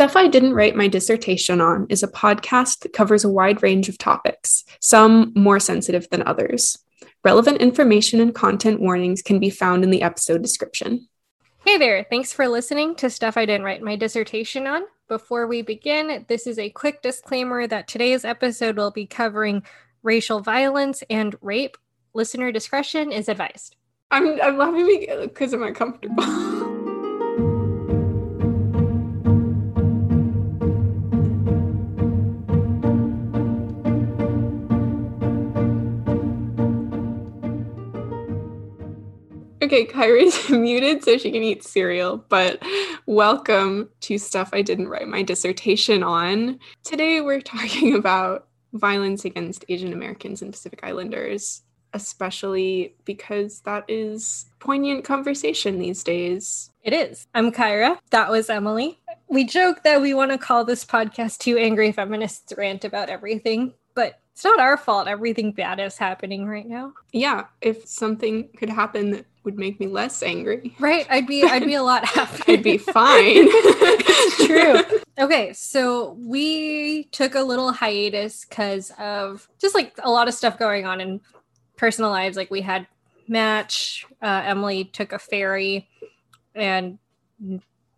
Stuff I Didn't Write My Dissertation On is a podcast that covers a wide range of topics, some more sensitive than others. Relevant information and content warnings can be found in the episode description. Hey there, thanks for listening to Stuff I Didn't Write My Dissertation On. Before we begin, this is a quick disclaimer that today's episode will be covering racial violence and rape. Listener discretion is advised. I'm, I'm laughing because I'm uncomfortable. Okay, Kyrie's muted so she can eat cereal, but welcome to Stuff I Didn't Write My Dissertation on. Today we're talking about violence against Asian Americans and Pacific Islanders, especially because that is poignant conversation these days. It is. I'm Kyra. That was Emily. We joke that we want to call this podcast Two Angry Feminists Rant About Everything, but it's not our fault everything bad is happening right now. Yeah, if something could happen that would make me less angry. Right. I'd be I'd be a lot happier. I'd be fine. it's true. Okay, so we took a little hiatus because of just like a lot of stuff going on in personal lives. Like we had match, uh, Emily took a ferry, and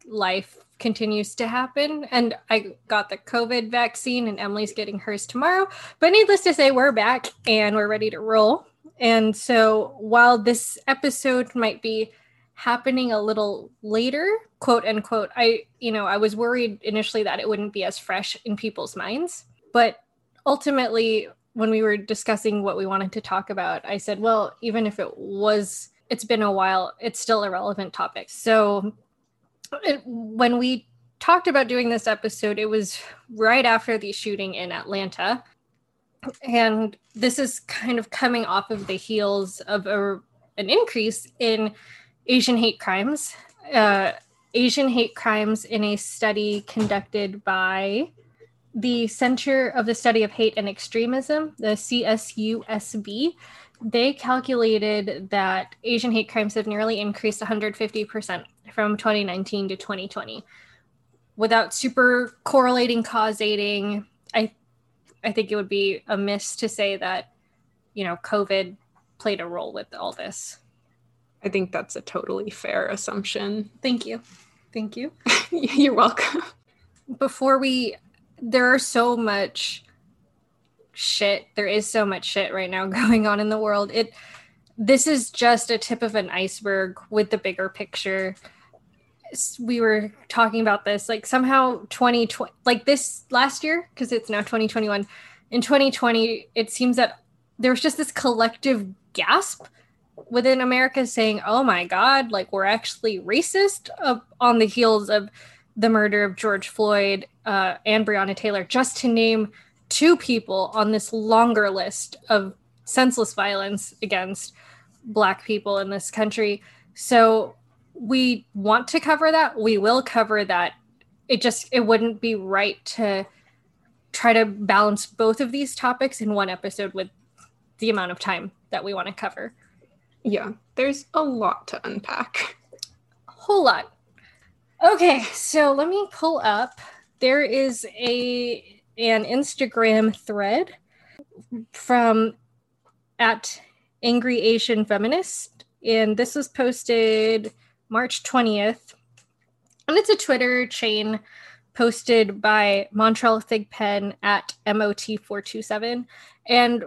life continues to happen. And I got the COVID vaccine, and Emily's getting hers tomorrow. But needless to say, we're back and we're ready to roll. And so while this episode might be happening a little later, quote unquote, I, you know, I was worried initially that it wouldn't be as fresh in people's minds. But ultimately, when we were discussing what we wanted to talk about, I said, well, even if it was, it's been a while, it's still a relevant topic. So when we talked about doing this episode, it was right after the shooting in Atlanta and this is kind of coming off of the heels of a, an increase in Asian hate crimes. Uh, Asian hate crimes in a study conducted by the Center of the Study of Hate and Extremism, the CSUSB. They calculated that Asian hate crimes have nearly increased 150% from 2019 to 2020. Without super correlating, causating, I I think it would be amiss to say that, you know, COVID played a role with all this. I think that's a totally fair assumption. Thank you. Thank you. You're welcome. Before we, there are so much shit. There is so much shit right now going on in the world. It, this is just a tip of an iceberg with the bigger picture we were talking about this like somehow 2020 like this last year because it's now 2021 in 2020 it seems that there was just this collective gasp within america saying oh my god like we're actually racist uh, on the heels of the murder of george floyd uh, and breonna taylor just to name two people on this longer list of senseless violence against black people in this country. So we want to cover that we will cover that. It just it wouldn't be right to try to balance both of these topics in one episode with the amount of time that we want to cover. Yeah there's a lot to unpack. A whole lot. Okay so let me pull up. There is a an instagram thread from at angry asian feminist and this was posted March 20th. And it's a Twitter chain posted by Montreal Thigpen at MOT427. And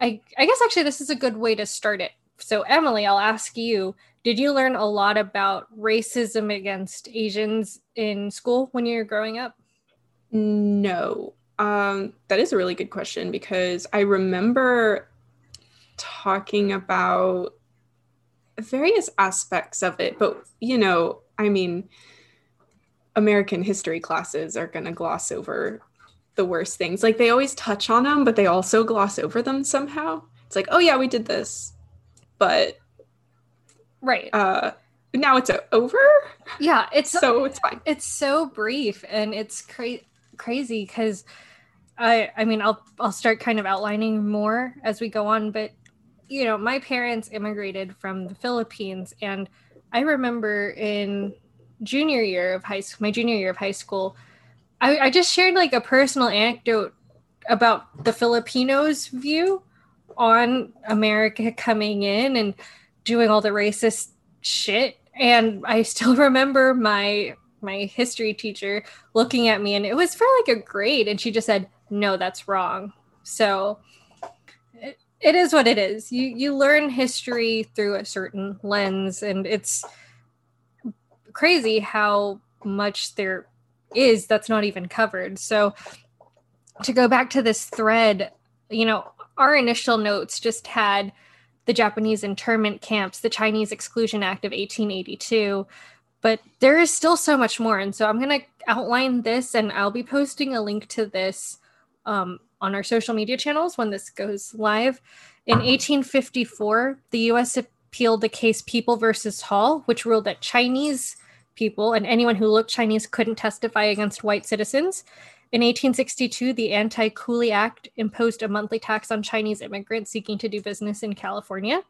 I, I guess actually this is a good way to start it. So, Emily, I'll ask you Did you learn a lot about racism against Asians in school when you were growing up? No. Um, that is a really good question because I remember talking about various aspects of it, but you know, I mean, American history classes are going to gloss over the worst things. Like they always touch on them, but they also gloss over them somehow. It's like, oh yeah, we did this, but right. Uh, now it's over. Yeah, it's so it's fine. It's so brief and it's cra- crazy because I I mean I'll I'll start kind of outlining more as we go on, but you know, my parents immigrated from the Philippines, and I remember in junior year of high school, my junior year of high school, I, I just shared like a personal anecdote about the Filipinos' view on America coming in and doing all the racist shit. And I still remember my my history teacher looking at me and it was for like a grade and she just said, "No, that's wrong." So it, is what it is. You you learn history through a certain lens and it's crazy how much there is that's not even covered. So to go back to this thread, you know, our initial notes just had the Japanese internment camps, the Chinese Exclusion Act of 1882, but there is still so much more. And so I'm going to outline this and I'll be posting a link to this um, on our social media channels when this goes live. In 1854, the US appealed the case People versus Hall, which ruled that Chinese people and anyone who looked Chinese couldn't testify against white citizens. In 1862, the Anti Coolie Act imposed a monthly tax on Chinese immigrants seeking to do business in California.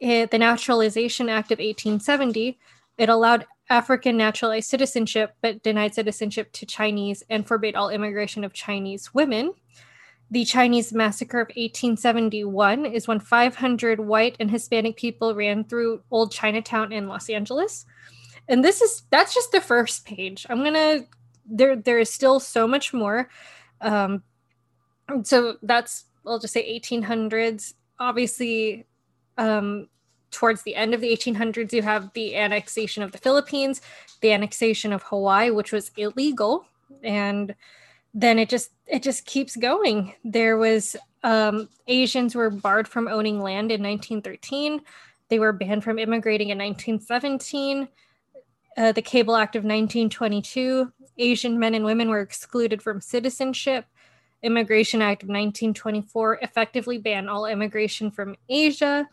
It, the Naturalization Act of 1870, it allowed African naturalized citizenship but denied citizenship to Chinese and forbade all immigration of Chinese women. The Chinese massacre of 1871 is when 500 white and Hispanic people ran through old Chinatown in Los Angeles. And this is that's just the first page. I'm to there there is still so much more. Um, so that's I'll just say 1800s. Obviously, um, towards the end of the 1800s, you have the annexation of the Philippines, the annexation of Hawaii, which was illegal, and then it just it just keeps going. There was um, Asians were barred from owning land in 1913. They were banned from immigrating in 1917. Uh, the Cable Act of 1922 Asian men and women were excluded from citizenship. Immigration Act of 1924 effectively banned all immigration from Asia.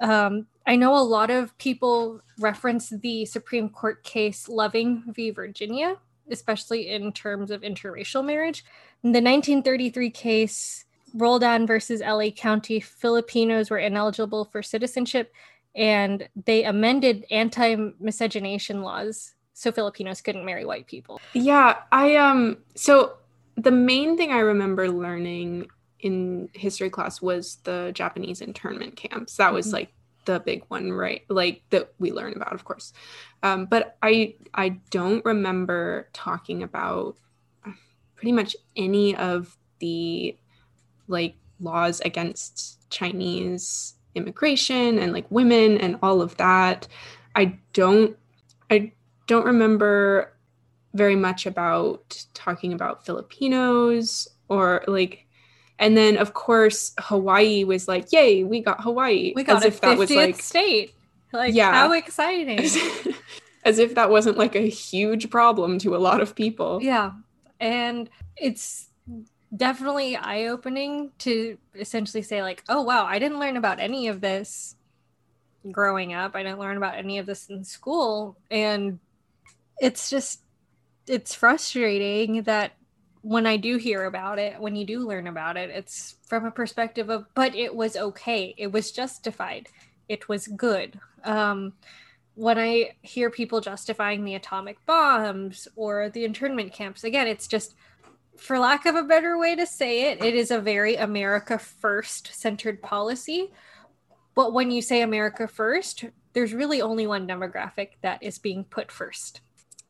Um, I know a lot of people reference the Supreme Court case Loving v. Virginia, especially in terms of interracial marriage. In the 1933 case, Roldan versus LA County, Filipinos were ineligible for citizenship and they amended anti miscegenation laws so Filipinos couldn't marry white people. Yeah, I um so the main thing I remember learning in history class was the Japanese internment camps. That was mm-hmm. like the big one, right? Like that we learn about, of course. Um, but I I don't remember talking about pretty much any of the like laws against Chinese immigration and like women and all of that. I don't I don't remember very much about talking about Filipinos or like and then of course Hawaii was like, "Yay, we got Hawaii!" We got as a if that was like state. Like, yeah, how exciting! as if that wasn't like a huge problem to a lot of people. Yeah, and it's definitely eye opening to essentially say like, "Oh wow, I didn't learn about any of this growing up. I didn't learn about any of this in school," and it's just it's frustrating that when I do hear about it, when you do learn about it, it's from a perspective of, but it was okay. It was justified. It was good. Um, when I hear people justifying the atomic bombs or the internment camps, again, it's just, for lack of a better way to say it, it is a very America first centered policy. But when you say America first, there's really only one demographic that is being put first.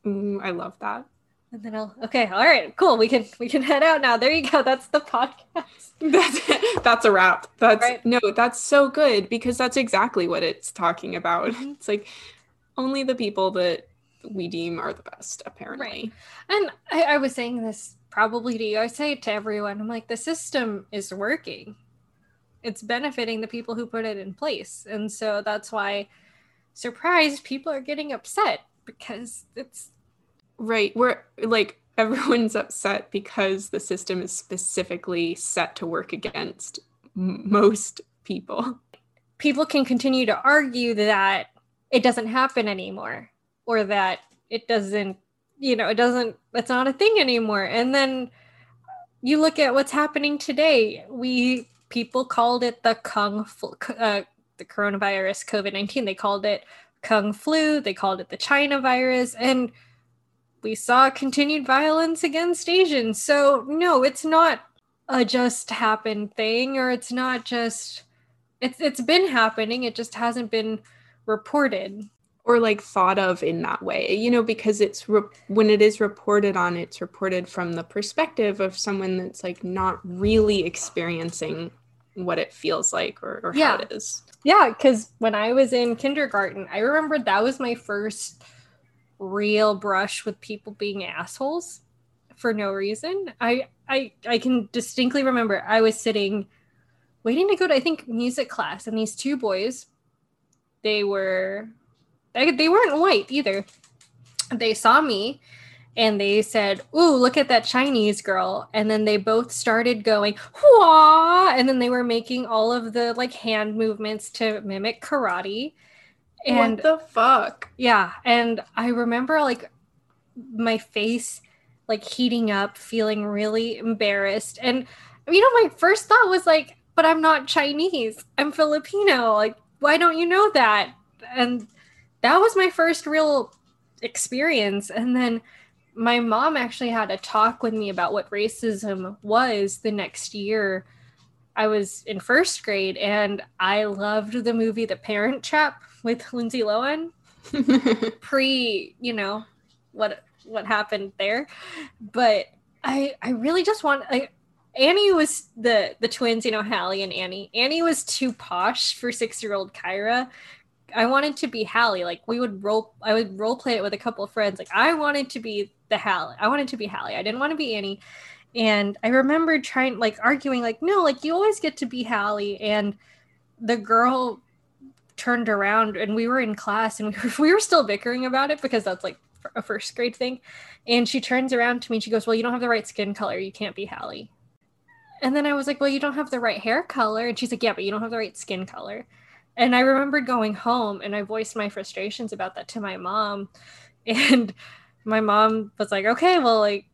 Ooh, I love that. And then I'll okay, all right, cool. We can we can head out now. There you go. That's the podcast. That's that's a wrap. That's right. no, that's so good because that's exactly what it's talking about. Mm-hmm. It's like only the people that we deem are the best, apparently. Right. And I, I was saying this probably to you. I say it to everyone. I'm like, the system is working. It's benefiting the people who put it in place. And so that's why surprised people are getting upset because it's Right. We're like everyone's upset because the system is specifically set to work against m- most people. People can continue to argue that it doesn't happen anymore or that it doesn't, you know, it doesn't, it's not a thing anymore. And then you look at what's happening today. We, people called it the Kung flu, uh, the coronavirus COVID 19. They called it Kung flu. They called it the China virus. And we saw continued violence against Asians. So, no, it's not a just happened thing or it's not just it's it's been happening, it just hasn't been reported or like thought of in that way you know because it's re- when it is reported on it's reported from the perspective of someone that's like not really experiencing what it feels like or, or yeah. how it is yeah because when i was in kindergarten i remember that was my first real brush with people being assholes for no reason i i i can distinctly remember i was sitting waiting to go to i think music class and these two boys they were they, they weren't white either. They saw me and they said, Ooh, look at that Chinese girl. And then they both started going, Wah! And then they were making all of the like hand movements to mimic karate. And what the fuck? Yeah. And I remember like my face like heating up, feeling really embarrassed. And you know, my first thought was like, but I'm not Chinese. I'm Filipino. Like, why don't you know that? And that was my first real experience. And then my mom actually had a talk with me about what racism was the next year. I was in first grade and I loved the movie The Parent Trap with Lindsay Lohan. Pre, you know, what what happened there. But I I really just want I Annie was the the twins, you know, Hallie and Annie. Annie was too posh for six year old Kyra, I wanted to be Hallie. Like we would role I would role play it with a couple of friends. Like I wanted to be the Hallie. I wanted to be Hallie. I didn't want to be Annie. And I remember trying like arguing like no, like you always get to be Hallie and the girl turned around and we were in class and we were, we were still bickering about it because that's like a first grade thing. And she turns around to me and she goes, "Well, you don't have the right skin color. You can't be Hallie." And then I was like, "Well, you don't have the right hair color." And she's like, "Yeah, but you don't have the right skin color." And I remembered going home and I voiced my frustrations about that to my mom. And my mom was like, okay, well, like,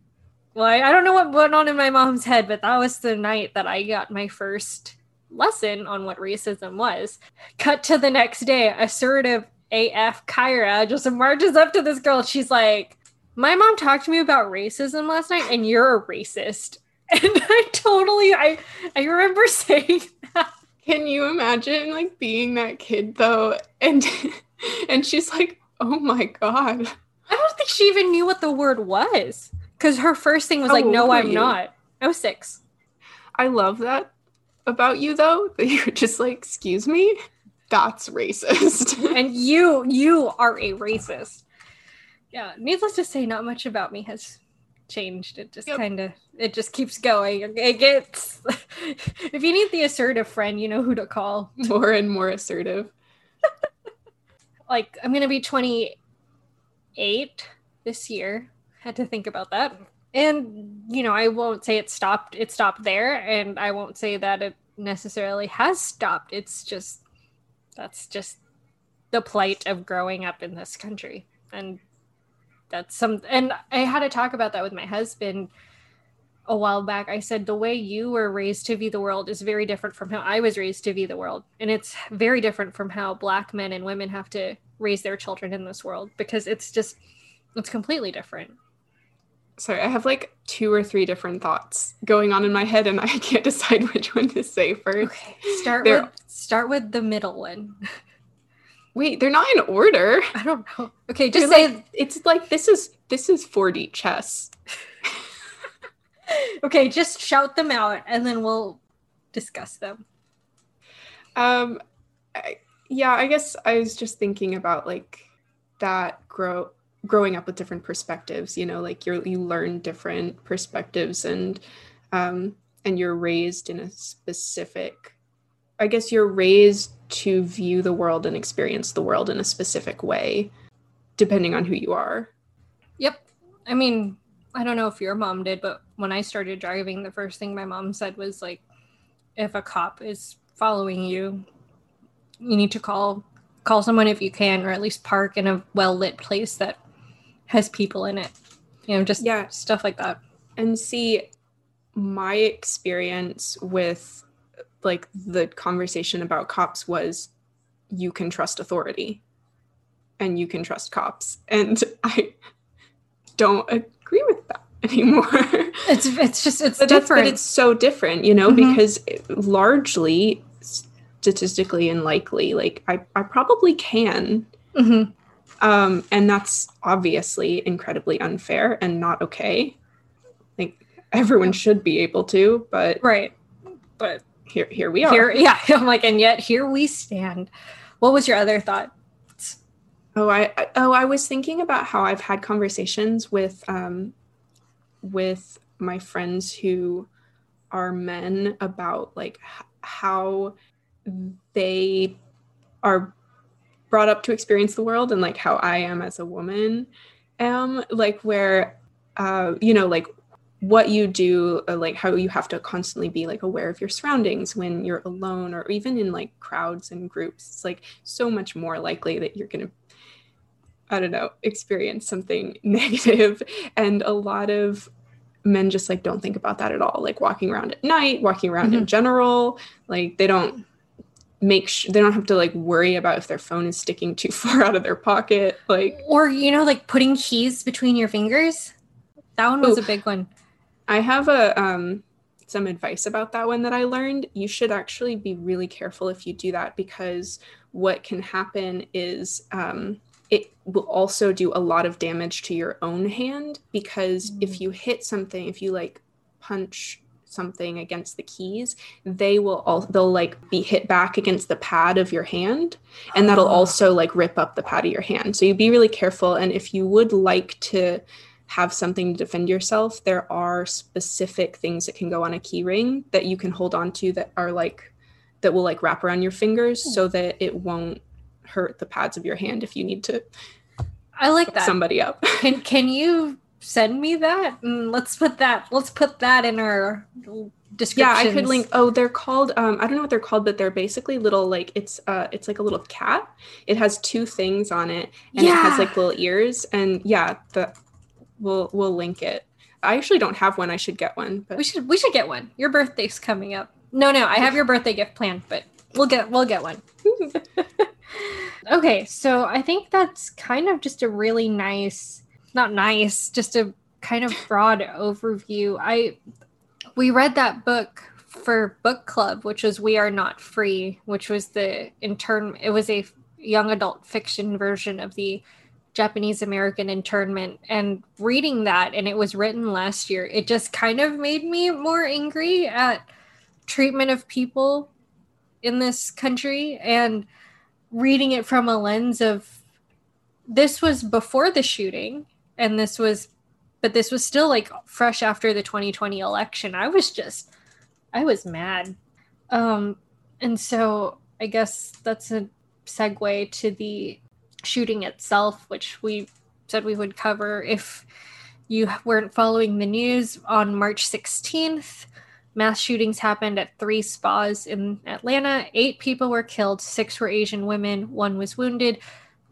well, I, I don't know what went on in my mom's head, but that was the night that I got my first lesson on what racism was. Cut to the next day, assertive AF Kyra just marches up to this girl. She's like, My mom talked to me about racism last night, and you're a racist. And I totally I I remember saying that. Can you imagine like being that kid though? And and she's like, oh my god. I don't think she even knew what the word was. Because her first thing was How like, no, I'm you? not. I was six. I love that about you though, that you're just like, excuse me, that's racist. and you you are a racist. Yeah, needless to say, not much about me has changed. It just yep. kind of it just keeps going. It gets if you need the assertive friend, you know who to call. More and more assertive. like I'm gonna be 28 this year. Had to think about that. And you know, I won't say it stopped. It stopped there, and I won't say that it necessarily has stopped. It's just that's just the plight of growing up in this country and that's some and i had to talk about that with my husband a while back i said the way you were raised to view the world is very different from how i was raised to view the world and it's very different from how black men and women have to raise their children in this world because it's just it's completely different sorry i have like two or three different thoughts going on in my head and i can't decide which one to say first okay start They're... with start with the middle one Wait, they're not in order. I don't know. Okay, just they're say like, it's like this is this is 4D chess. okay, just shout them out and then we'll discuss them. Um I, yeah, I guess I was just thinking about like that grow growing up with different perspectives, you know, like you you learn different perspectives and um and you're raised in a specific I guess you're raised to view the world and experience the world in a specific way, depending on who you are. Yep. I mean, I don't know if your mom did, but when I started driving, the first thing my mom said was like, if a cop is following you, you need to call call someone if you can, or at least park in a well lit place that has people in it. You know, just yeah, stuff like that. And see, my experience with like the conversation about cops was you can trust authority and you can trust cops and i don't agree with that anymore. It's it's just it's but different. but it's so different, you know, Mhm. because it- largely statistically and likely, like I, I probably can. Mhm. Um, and that's obviously incredibly unfair and not okay. Like everyone should be able to, but Right. But here here we are. here, yeah, I'm like, and yet here we stand. What was your other thought? Oh, I oh I was thinking about how I've had conversations with um with my friends who are men about like how they are brought up to experience the world and like how I am as a woman am like where uh you know like what you do uh, like how you have to constantly be like aware of your surroundings when you're alone or even in like crowds and groups it's like so much more likely that you're going to I don't know, experience something negative. And a lot of men just like don't think about that at all. Like walking around at night, walking around in general, like they don't make sh- they don't have to like worry about if their phone is sticking too far out of their pocket. Like Or you know, like putting keys between your fingers. That one was Ooh. a big one. I have a um some advice about that one that I learned. You should actually be really careful if you do that because what can happen is um it will also do a lot of damage to your own hand because if you hit something, if you like punch something against the keys, they will all they'll like be hit back against the pad of your hand and that'll Ah. also like rip up the pad of your hand. So you be really careful and if you would like to have something to defend yourself, there are specific things that can go on a key ring that you can hold on to that are like that will like wrap around your fingers so that it won't hurt the pads of your hand if you need to I like that. somebody up. Can can you send me that? and let's put that. Let's put that in our yeah, description. Yeah, I could link oh, they're called um I don't know what they're called, but they're basically little like it's uh it's like a little cat. It has two things on it and it has like little ears and yeah, the we'll we'll link it. I actually don't have one. I should get one, but We should we should get one. Your birthday's coming up. No, no, I have your birthday gift planned, but we'll get we'll get one. Okay, so I think that's kind of just a really nice, not nice, just a kind of broad overview. I we read that book for book club, which was We Are Not Free, which was the intern it was a young adult fiction version of the Japanese American internment and reading that and it was written last year, it just kind of made me more angry at treatment of people in this country and reading it from a lens of this was before the shooting and this was but this was still like fresh after the 2020 election i was just i was mad um and so i guess that's a segue to the shooting itself which we said we would cover if you weren't following the news on march 16th mass shootings happened at three spas in Atlanta. Eight people were killed, six were Asian women, one was wounded.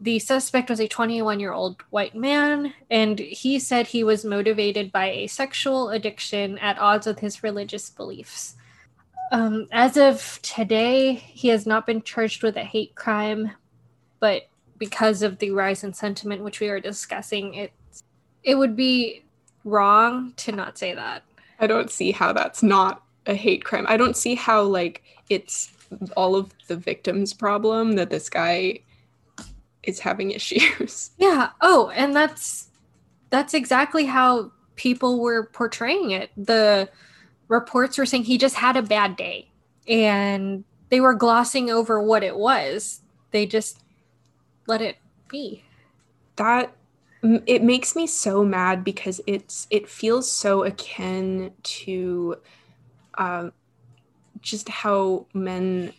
The suspect was a 21 year old white man, and he said he was motivated by a sexual addiction at odds with his religious beliefs. Um, as of today, he has not been charged with a hate crime, but because of the rise in sentiment, which we are discussing, it it would be wrong to not say that. I don't see how that's not a hate crime. I don't see how like it's all of the victims' problem that this guy is having issues. Yeah. Oh, and that's that's exactly how people were portraying it. The reports were saying he just had a bad day and they were glossing over what it was. They just let it be. that it makes me so mad because it's it feels so akin to um, just how men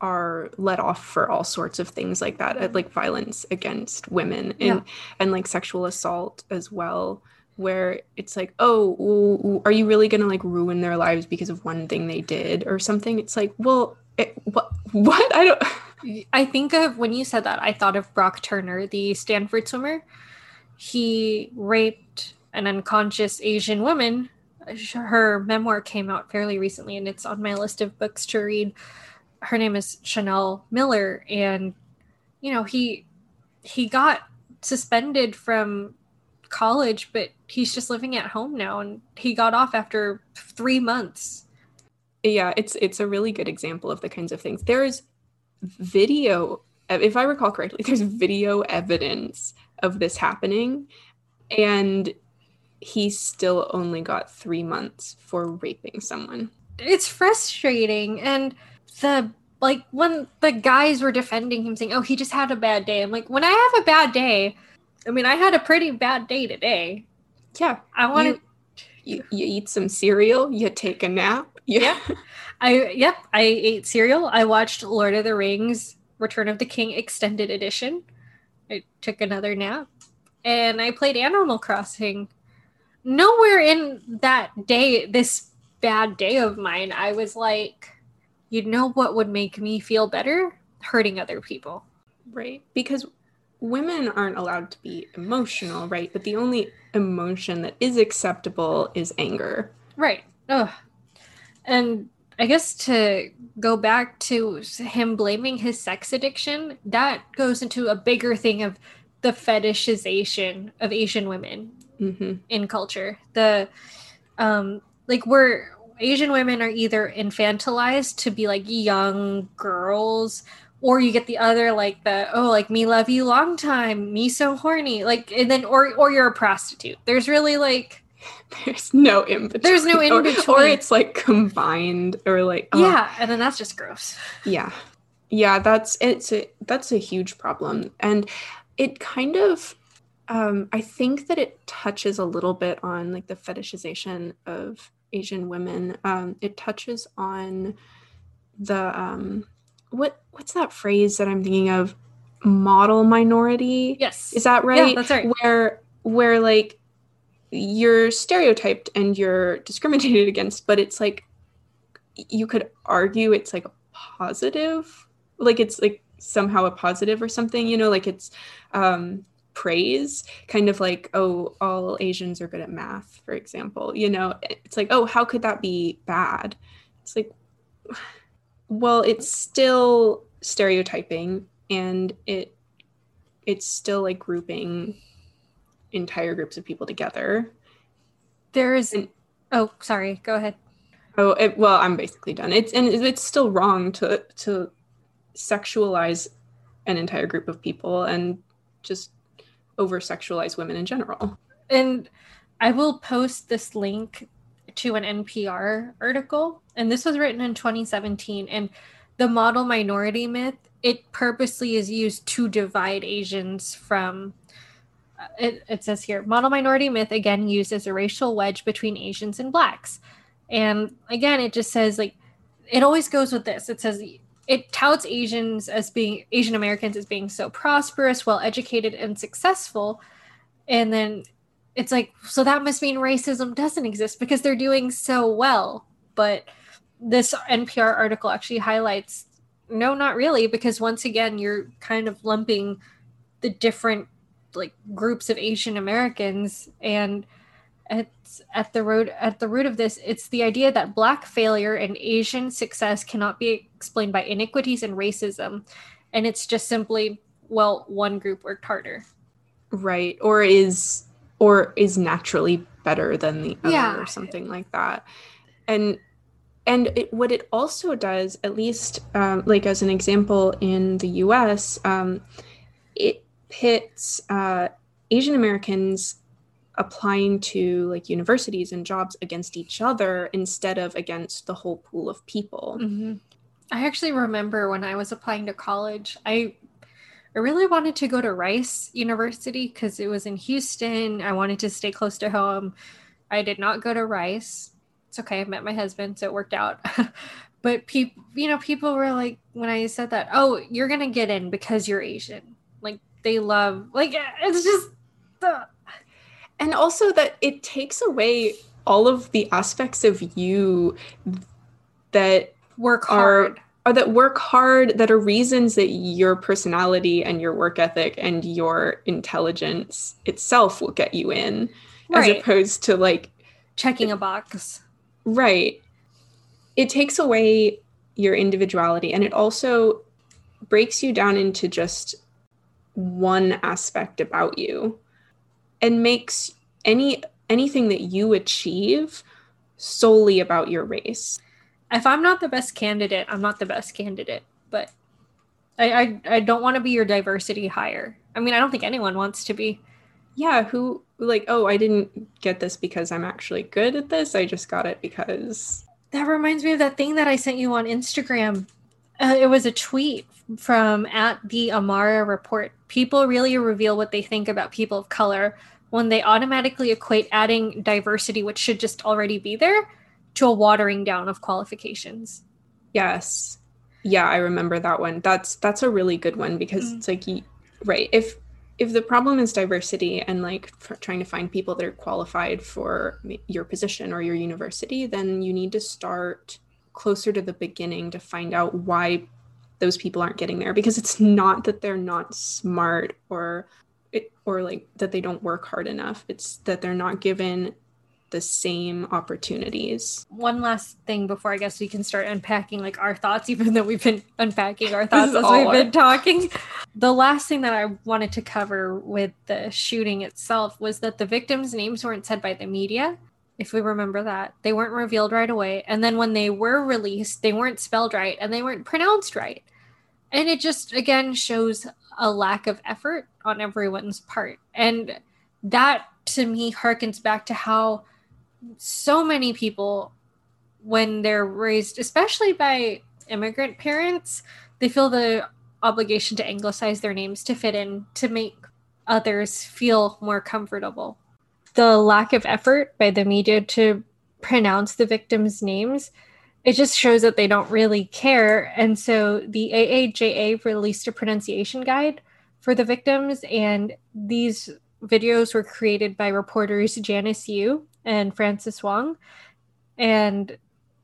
are let off for all sorts of things like that uh, like violence against women and Yeah. and like sexual assault as well where it's like oh are you really gonna like ruin their lives because of one thing they did or something it's like well it, what what i don't I think of when you said that, I thought of Brock Turner, the Stanford swimmer. He raped an unconscious Asian woman. Her memoir came out fairly recently, and it's on my list of books to read. Her name is Chanel Miller, and you know he he got suspended from college, but he's just living at home now and he got off after three months. Yeah, it's it's a really good example of the kinds of things. There's video, if I recall correctly, there's video evidence of this happening. And he still only got three months for raping someone. It's frustrating. And the like when the guys were defending him saying, Oh, he just had a bad day. I'm like, when I have a bad day, I mean, I had a pretty bad day today. Yeah. I want to. You, you, eat some cereal, you take a nap. Yeah. I, yep. I ate cereal. I watched Lord of the Rings Return of the King Extended Edition. I took another nap and I played Animal Crossing. Nowhere in that day, this bad day of mine, I was like, you know what would make me feel better? Hurting other people. Right. Because women aren't allowed to be emotional, right? But the only emotion that is acceptable is anger. Right. Ugh. And I guess to go back to him blaming his sex addiction, that goes into a bigger thing of the fetishization of Asian women mm-hmm. in culture. The um like we're Asian women are either infantilized to be like young girls or you get the other like the oh like me love you long time me so horny like and then or or you're a prostitute. There's really like there's no in between. There's no in between or, or it's like combined or like oh. yeah and then that's just gross. Yeah. Yeah that's it's a that's a huge problem. And it kind of um i think that it touches a little bit on like the fetishization of asian women um it touches on the um what what's that phrase that I'm thinking of? Model minority. Yes. Is that right? Yeah, that's right. Where where like you're stereotyped and you're discriminated against, but it's like you could argue it's like a positive, like it's like somehow a positive or something, you know, like it's um praise kind of like oh all asians are good at math for example you know it's like oh how could that be bad? It's like well it's still stereotyping and it it's still like grouping entire groups of people together. There is an oh sorry go ahead. Oh it, well i'm basically done. It's and it's still wrong to to sexualize an entire group of people and just over sexualize women in general. And i will post this link to an npr article. And this was written in 2017 and the model minority myth it purposely is used to divide asians from uh, it, it says here model minority myth again used as a racial wedge between asians and blacks. And again it just says like it always goes with this. It says it touts asians as being asian americans as being so prosperous well educated and successful. And then it's like so that must mean racism doesn't exist because they're doing so well. But this NPR article actually highlights no, not really, because once again, you're kind of lumping the different like groups of Asian Americans and at at the root at the root of this it's the idea that black failure and asian success cannot be explained by iniquities and racism. And it's just simply well one group worked harder. Right. Or is or is naturally better than the other Yeah. or something like that. And and it, what it also does at least um, like as an example in the us um, it pits uh, asian americans applying to like universities and jobs against each other instead of against the whole pool of people Mhm. I actually remember when I was applying to college, I I really wanted to go to Rice University because it was in Houston. I wanted to stay close to home. I did not go to Rice. It's okay. I met my husband, so it worked out. but people, you know, people were like, when I said that, oh, you're gonna get in because you're Asian. Like they love, like it's just. The, and also that it takes away all of the aspects of you that work are hard. or that work hard that are reasons that your personality and your work ethic and your intelligence itself will get you in as opposed to like Checking a box. right it takes away your individuality and it also breaks you down into just one aspect about you and makes any anything that you achieve solely about your race. If I'm not the best candidate, I'm not the best candidate. But I I, I don't want to be your diversity hire. I mean, I don't think anyone wants to be. Yeah, who like, oh, I didn't get this because I'm actually good at this. I just got it because that reminds me of that thing that I sent you on Instagram. Uh, it was a tweet from at the Amara report. People really reveal what they think about people of color when they automatically equate adding diversity, which should just already be there, to a watering down of qualifications. Yes. Yeah, I remember that one. That's that's a really good one because mm. it's like right, if if the problem is diversity and like trying to find people that are qualified for your position or your university, then you need to start closer to the beginning to find out why those people aren't getting there because it's not that they're not smart or it, or like that they don't work hard enough. It's that they're not given the same opportunities. One last thing before I guess we can start unpacking like our thoughts, even though we've been unpacking our thoughts as we've our- been talking. The last thing that I wanted to cover with the shooting itself was that the victims' names weren't said by the media. If we remember that, they weren't revealed right away. And then when they were released, they weren't spelled right and they weren't pronounced right. And it just again shows a lack of effort on everyone's part. And that to me harkens back to how so many people, when they're raised, especially by immigrant parents, they feel the obligation to anglicize their names to fit in to make others feel more comfortable. The lack of effort by the media to pronounce the victims' names, it just shows that they don't really care. And so the AAJA released a pronunciation guide for the victims, and these videos were created by reporters Janice Yu and Francis Wong. And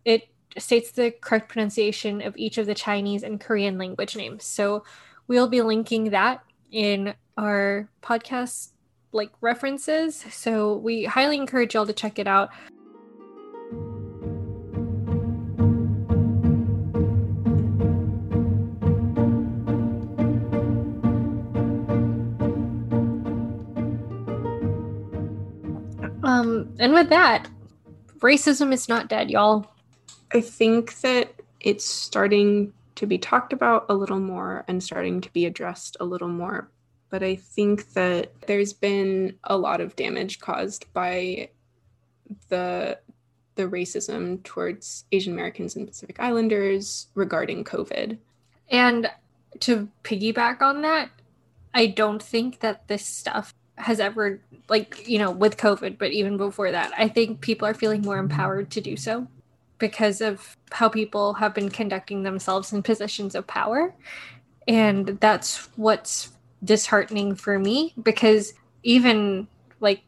it states the correct pronunciation of each of the Chinese and Korean language names. So we'll be linking that in our podcast like references. So we highly encourage y'all to check it out. Um, and with that, racism is not dead, y'all. I think that it's starting to be talked about a little more and starting to be addressed a little more. But I think that there's been a lot of damage caused by the the racism towards Asian Americans and Pacific Islanders regarding COVID. And to piggyback on that, I don't think that this stuff has ever like you know with covid but even before that i think people are feeling more empowered to do so because of how people have been conducting themselves in positions of power and that's what's disheartening for me because even like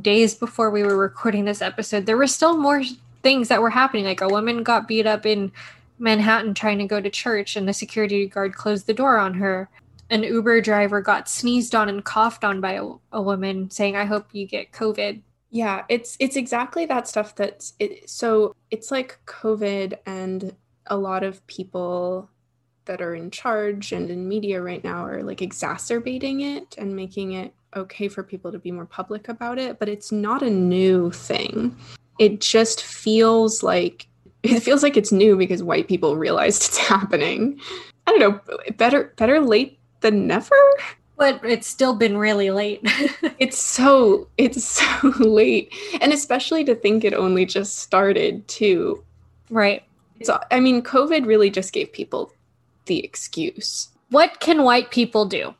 days before we were recording this episode there were still more things that were happening like a woman got beat up in manhattan trying to go to church and the security guard closed the door on her an Uber driver got sneezed on and coughed on by a, a woman saying, I hope you get COVID. Yeah, it's it's exactly that stuff that's it, so it's like COVID and a lot of people that are in charge and in media right now are like exacerbating it and making it okay for people to be more public about it, but it's not a new thing. It just feels like it feels like it's new because white people realized it's happening. I don't know, better better late than never. But it's still been really late. it's so it's so late. And especially to think it only just started too. Right. It's I mean, COVID really just gave people the excuse. What can white people do?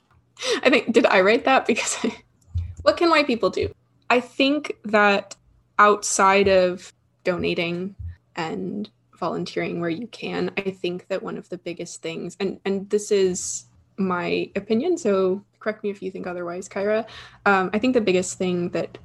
I think did I write that because what can white people do? I think that outside of donating and volunteering where you can, I think that one of the biggest things and and this is my opinion, so correct me if you think otherwise, Kyra. Um, I think the biggest thing that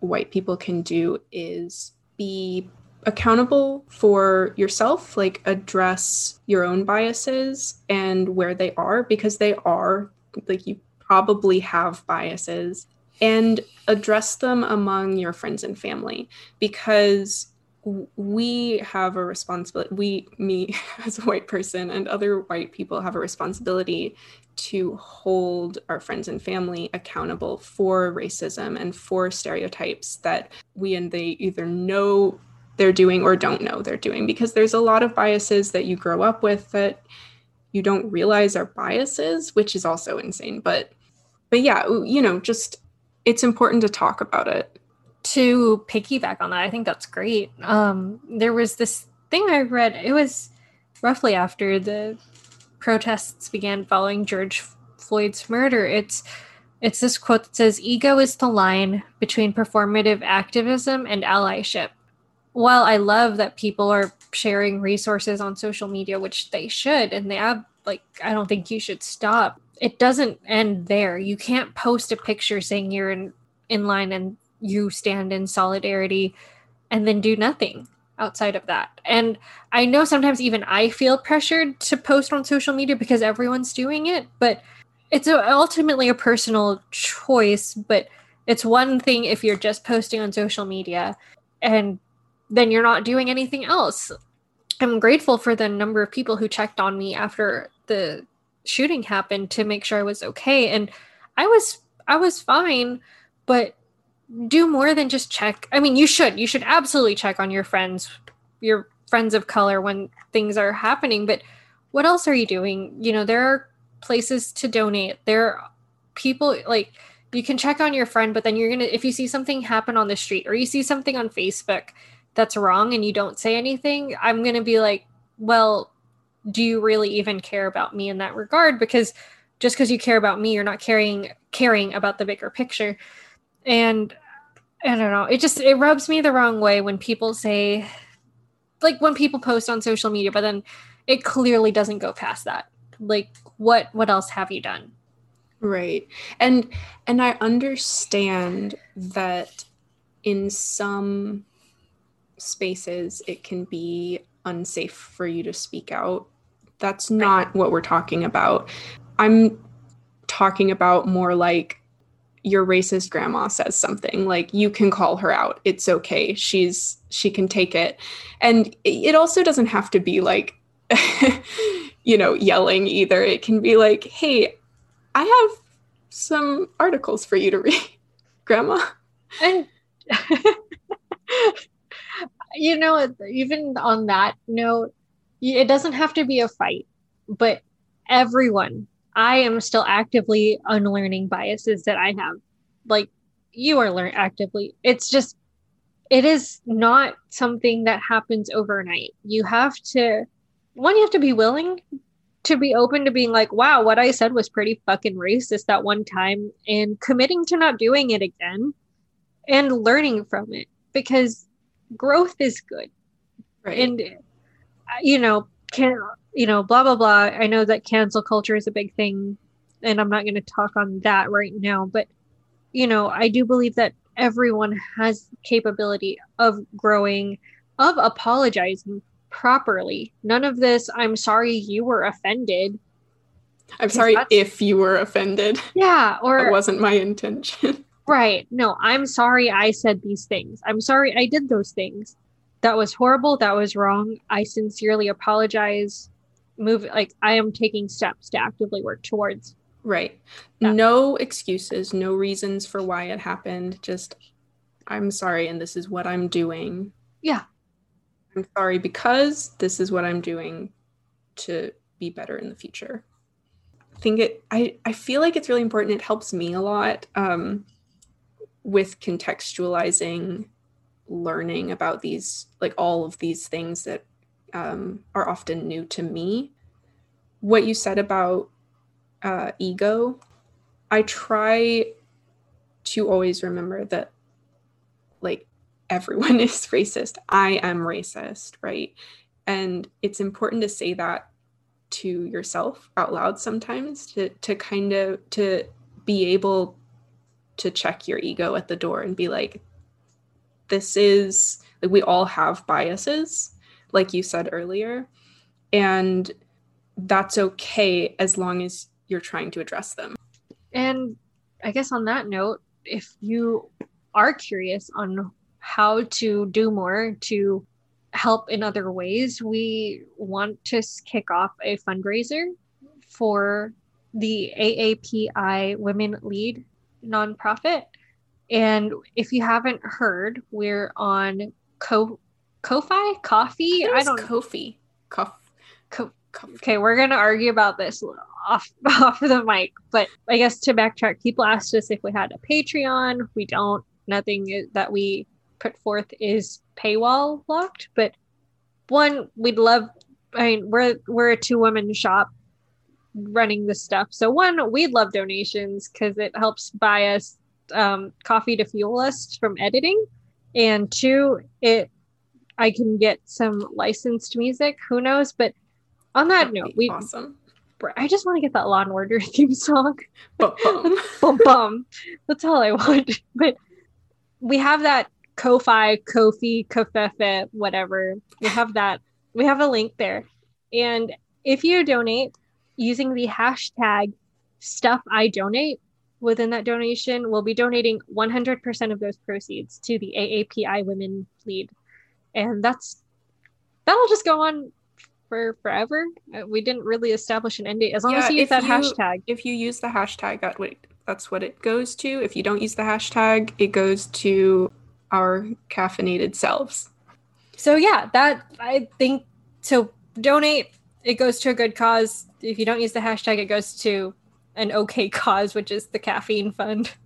white people can do is be accountable for yourself, like address your own biases and where they are, because they are, like, you probably have biases, and address them among your friends and family. Because we have a responsibility we me as a white person and other white people have a responsibility to hold our friends and family accountable for racism and for stereotypes that we and they either know they're doing or don't know they're doing because there's a lot of biases that you grow up with that you don't realize are biases which is also insane. But but yeah you know just it's important to talk about it. To piggyback on that i think that's great. Um there was this thing i read it was roughly after the protests began following george floyd's murder. It's it's this quote that says ego is the line between performative activism and allyship while I love that people are sharing resources on social media, which they should, and they have like, I don't think you should stop. It doesn't end there. You can't post a picture saying you're in, in line and you stand in solidarity and then do nothing outside of that. And I know sometimes even I feel pressured to post on social media because everyone's doing it, but it's a, ultimately a personal choice. But it's one thing if you're just posting on social media and then you're not doing anything else. I'm grateful for the number of people who checked on me after the shooting happened to make sure I was okay and I was I was fine, but do more than just check. I mean, you should. You should absolutely check on your friends, your friends of color when things are happening, but what else are you doing? You know, there are places to donate. There are people like you can check on your friend, but then you're going to if you see something happen on the street or you see something on Facebook, that's wrong and you don't say anything, I'm going to be like, well, do you really even care about me in that regard? Because just because you care about me, you're not caring caring about the bigger picture. And I don't know, it just it rubs me the wrong way when people say like when people post on social media, but then it clearly doesn't go past that. Like what what else have you done? Right. And and I understand that in some spaces, it can be unsafe for you to speak out. That's not what we're talking about. I'm talking about more like your racist grandma says something like you can call her out. It's okay. She's she can take it. And it also doesn't have to be like you know yelling either. It can be like hey i have some articles for you to read grandma. And you know, even on that note, it doesn't have to be a fight, but everyone, I am still actively unlearning biases that I have. Like you are learning actively. It's just, it is not something that happens overnight. You have to, one, you have to be willing to be open to being like, wow, what I said was pretty fucking racist that one time and committing to not doing it again and learning from it because growth is good. Right. And uh, you know, can you know, blah blah blah. I know that cancel culture is a big thing and I'm not going to talk on that right now, but you know, I do believe that everyone has capability of growing, of apologizing properly. None of this, I'm sorry you were offended. I'm sorry if you were offended. Yeah, or it wasn't my intention. Right. No, I'm sorry I said these things. I'm sorry I did those things. That was horrible. That was wrong. I sincerely apologize. Move like I am taking steps to actively work towards. Right. That. No excuses, no reasons for why it happened. Just I'm sorry and this is what I'm doing. Yeah. I'm sorry because this is what I'm doing to be better in the future. I think it I I feel like it's really important. It helps me a lot. Um with contextualizing learning about these like all of these things that um, are often new to me. What you said about uh, ego i try to always remember that like everyone is racist. I am racist right? And it's important to say that to yourself out loud sometimes to to kind of to be able to check your ego at the door and be like this is like we all have biases like you said earlier and that's okay as long as you're trying to address them. And i guess on that note if you are curious on how to do more to help in other ways, we want to kick off a fundraiser for the AAPI Women Lead nonprofit. And if you haven't heard, we're on Ko Ko-fi Coffee. I, I don't Kofi. Kof. Ko- okay, we're gonna argue about this off off the mic, but I guess to backtrack, people asked us if we had a Patreon. We don't. Nothing that we put forth is paywall locked, but one we'd love. I mean, we're we're a two woman shop running this stuff. So one, we'd love donations because it helps buy us um, coffee to fuel us from editing, and two, it I can get some licensed music. Who knows? But on that note, we awesome. I just want to get that Law and Order theme song. Bum bum. bum bum. That's all I want. But we have that Ko-fi, Kofi, Kofefe, whatever. We have that. We have a link there. And if you donate using the hashtag stuff I donate within that donation, we'll be donating 100% of those proceeds to the AAPI Women Lead. And that's that'll just go on for forever. Uh, we didn't really establish an end date as long yeah, as you use that you, hashtag. If you use the hashtag, that wait, that's what it goes to. If you don't use the hashtag, it goes to our caffeinated selves. So yeah, that I think to donate it goes to a good cause. If you don't use the hashtag, it goes to an okay cause, which is the caffeine fund.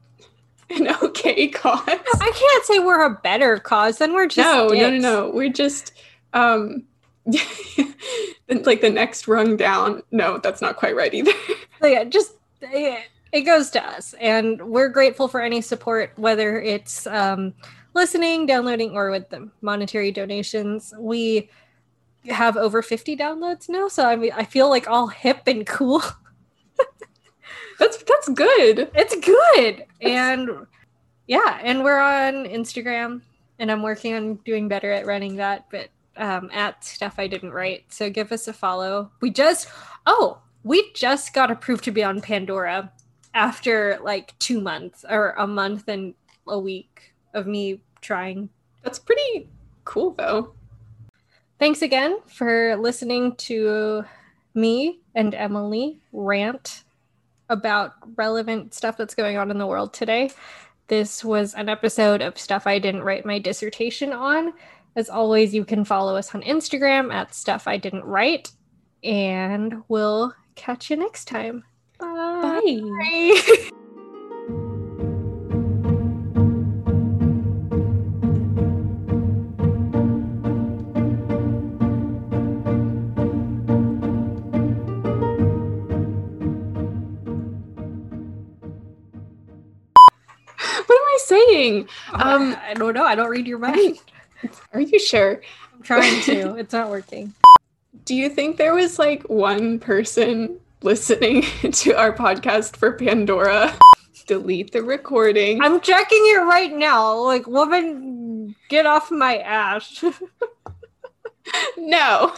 An okay cause. I can't say we're a better cause than we're just no, dicks. no, no, no. We're just um like the next rung down. No, that's not quite right either. So yeah, just it, it goes to us, and we're grateful for any support, whether it's um, listening, downloading, or with the monetary donations. We have over 50 downloads now, so I mean, I feel like all hip and cool. that's that's good. It's good, and yeah, and we're on Instagram, and I'm working on doing better at running that, but um, at stuff I didn't write. So give us a follow. We just, oh, we just got approved to be on Pandora after like two months or a month and a week of me trying. That's pretty cool though. Thanks again for listening to me and Emily rant about relevant stuff that's going on in the world today. This was an episode of stuff I didn't write my dissertation on. As always, you can follow us on Instagram at Stuff I Didn't Write, and we'll catch you next time. Bye. Bye. I? Um, I don't know. I don't read your mind. Are you sure? I'm trying to. it's not working. Do you think there was like one person listening to our podcast for Pandora? Delete the recording. I'm checking it right now. Like, woman, get off my ass. no.